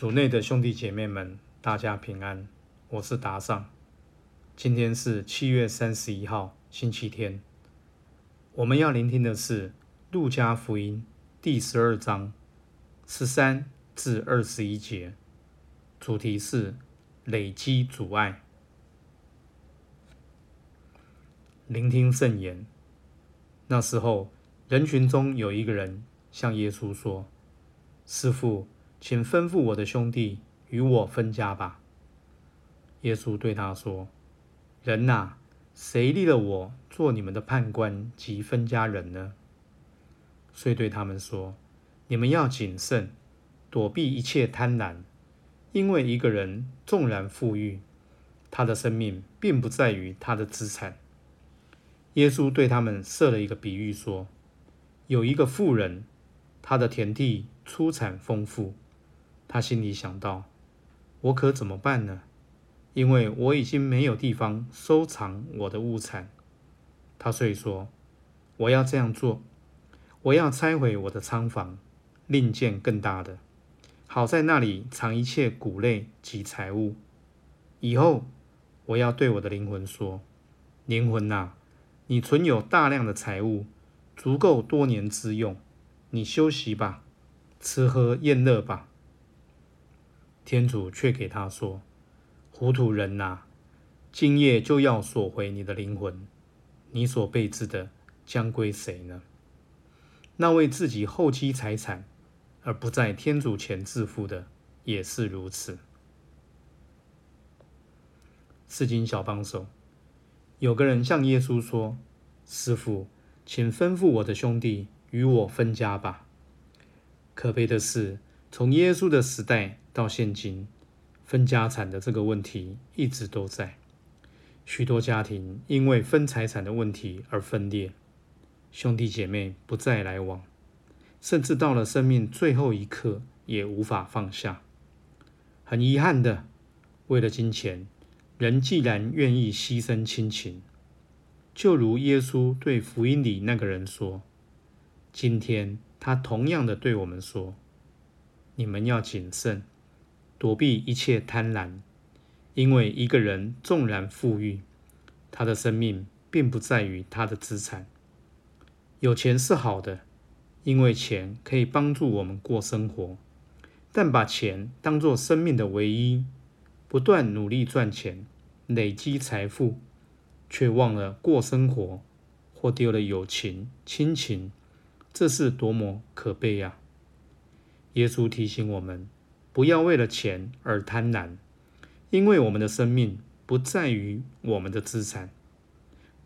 主内的兄弟姐妹们，大家平安，我是达尚。今天是七月三十一号，星期天。我们要聆听的是《路加福音》第十二章十三至二十一节，主题是累积阻碍。聆听圣言。那时候，人群中有一个人向耶稣说：“师父。”请吩咐我的兄弟与我分家吧。耶稣对他说：“人哪，谁立了我做你们的判官及分家人呢？”遂对他们说：“你们要谨慎，躲避一切贪婪，因为一个人纵然富裕，他的生命并不在于他的资产。”耶稣对他们设了一个比喻说：“有一个富人，他的田地出产丰富。”他心里想到：“我可怎么办呢？因为我已经没有地方收藏我的物产。”他遂说：“我要这样做，我要拆毁我的仓房，另建更大的，好在那里藏一切谷类及财物。以后我要对我的灵魂说：灵魂啊，你存有大量的财物，足够多年之用，你休息吧，吃喝宴乐吧。”天主却给他说：“糊涂人呐，今夜就要索回你的灵魂，你所备置的将归谁呢？那为自己厚积财产而不在天主前致富的，也是如此。”圣经小帮手，有个人向耶稣说：“师傅，请吩咐我的兄弟与我分家吧。”可悲的是，从耶稣的时代。到现今，分家产的这个问题一直都在。许多家庭因为分财产的问题而分裂，兄弟姐妹不再来往，甚至到了生命最后一刻也无法放下。很遗憾的，为了金钱，人既然愿意牺牲亲情，就如耶稣对福音里那个人说：“今天他同样的对我们说，你们要谨慎。”躲避一切贪婪，因为一个人纵然富裕，他的生命并不在于他的资产。有钱是好的，因为钱可以帮助我们过生活，但把钱当作生命的唯一，不断努力赚钱，累积财富，却忘了过生活，或丢了友情、亲情，这是多么可悲呀！耶稣提醒我们。不要为了钱而贪婪，因为我们的生命不在于我们的资产。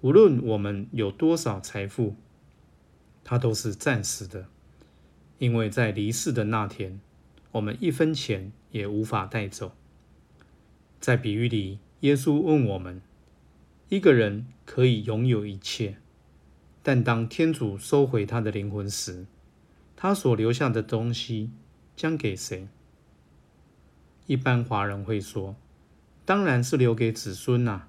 无论我们有多少财富，它都是暂时的，因为在离世的那天，我们一分钱也无法带走。在比喻里，耶稣问我们：一个人可以拥有一切，但当天主收回他的灵魂时，他所留下的东西将给谁？一般华人会说：“当然是留给子孙呐。”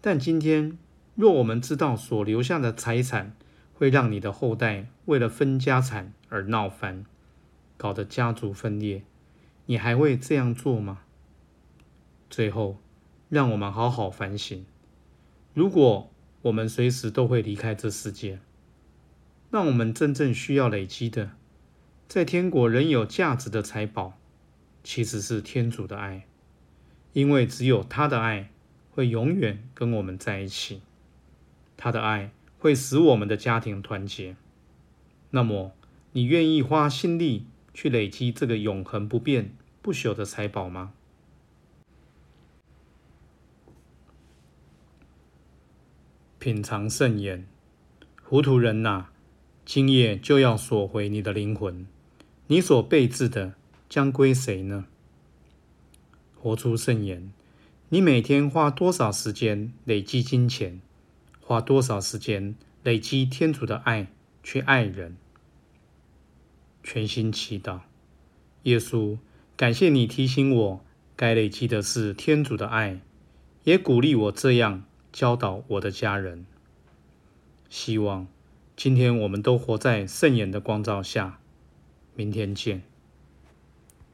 但今天，若我们知道所留下的财产会让你的后代为了分家产而闹翻，搞得家族分裂，你还会这样做吗？最后，让我们好好反省：如果我们随时都会离开这世界，那我们真正需要累积的，在天国仍有价值的财宝。其实是天主的爱，因为只有他的爱会永远跟我们在一起，他的爱会使我们的家庭团结。那么，你愿意花心力去累积这个永恒不变、不朽的财宝吗？品尝圣言，糊涂人呐，今夜就要索回你的灵魂，你所备置的。将归谁呢？活出圣言。你每天花多少时间累积金钱？花多少时间累积天主的爱去爱人？全心祈祷。耶稣，感谢你提醒我，该累积的是天主的爱，也鼓励我这样教导我的家人。希望今天我们都活在圣言的光照下。明天见。